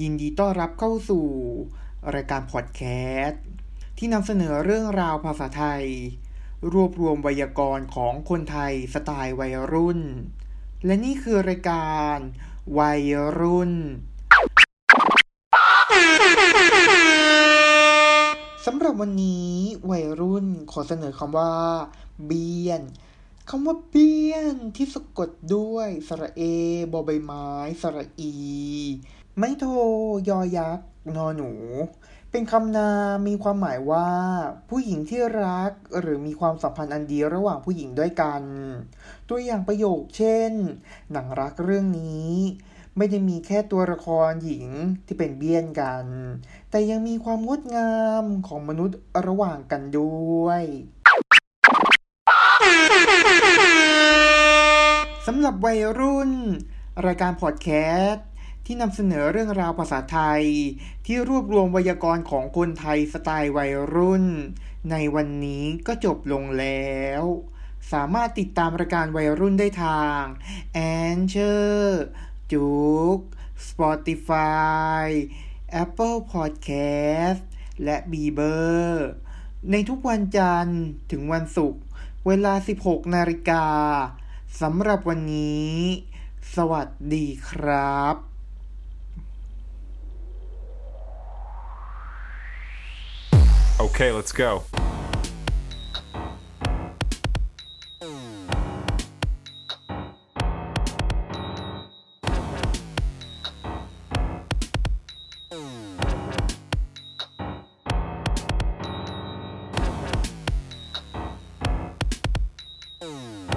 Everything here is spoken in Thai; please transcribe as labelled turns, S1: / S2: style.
S1: ยินดีต้อนรับเข้าสู่ รายการพอดแคสต์ที่นำเสนอเรื่องราวภาษาไทย รวบรวมไวยากรณ์ของคนไทยสไตล์วัยรุ่น และนี่คือรายการวัยรุ่นสำหรับวันนี้วัยรุ่นขอเสนอคำว่า เบียน คำว่าเบียนที่สะกดด้วยสระเอบอใบไม้ สระอี ไม่โทยอยักษ์นอหนู เป็นคำนามมีความหมายว่า ผู้หญิงที่รักหรือมีความสัมพันธ์อันดีระหว่างผู้หญิงด้วยกัน ตัวอย่างประโยคเช่น หนังรักเรื่องนี้ไม่ได้มีแค่ตัวละครหญิงที่เป็นเบี้ยนกัน แต่ยังมีความงดงามของมนุษย์ระหว่างกันด้วย สำหรับวัยรุ่น รายการพอดแคสต์ที่นำเสนอเรื่องราวภาษาไทย ที่รวบรวมไวยากรณ์ของคนไทยสไตล์วัยรุ่น ในวันนี้ก็จบลงแล้ว สามารถติดตามรายการวัยรุ่นได้ทาง a n c h o r จุก Spotify Apple Podcast และ b ีเบอร์ในทุกวันจันทร์ถึงวันศุกร์เวลา 16 นาฬิกา สำหรับวันนี้ สวัสดีครับ
S2: Okay let's go 嗯。